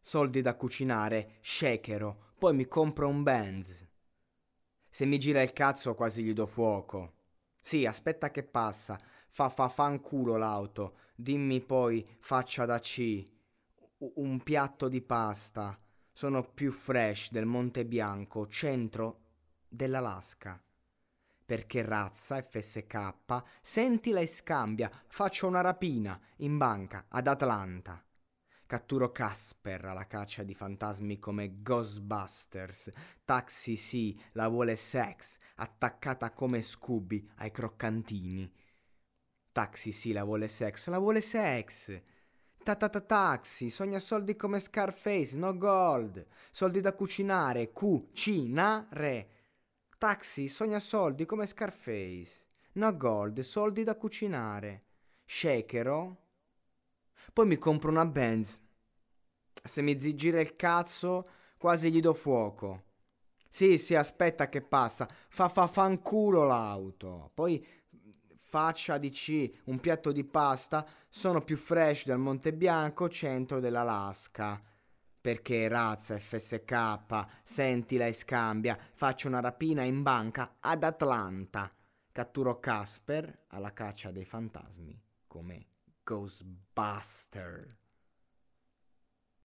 Soldi da cucinare, shakero poi mi compro un Benz. Se mi gira il cazzo quasi gli do fuoco. Sì, aspetta che passa. Fa fa fanculo l'auto. Dimmi poi faccia da C. Un piatto di pasta. Sono più fresh del Monte Bianco, centro dell'Alaska. Perché razza FSK, sentila e scambia, faccio una rapina in banca ad Atlanta. Catturo Casper alla caccia di fantasmi come Ghostbusters. Taxi sì, la vuole sex, attaccata come Scooby ai croccantini. Taxi sì, la vuole sex, la vuole sex. Ta ta ta taxi, sogna soldi come Scarface, no gold. Soldi da cucinare, cucinare. Taxi, sogna soldi come Scarface. No gold, soldi da cucinare. Shakero? Poi mi compro una Benz. Se mi gira il cazzo, quasi gli do fuoco. Sì, sì, aspetta che passa. Fa fa fanculo l'auto. Poi faccia di C, un piatto di pasta, sono più fresh del Monte Bianco, centro dell'Alaska. Perché razza FSK, sentila e scambia, faccio una rapina in banca ad Atlanta. Catturo Casper alla caccia dei fantasmi come Ghostbuster.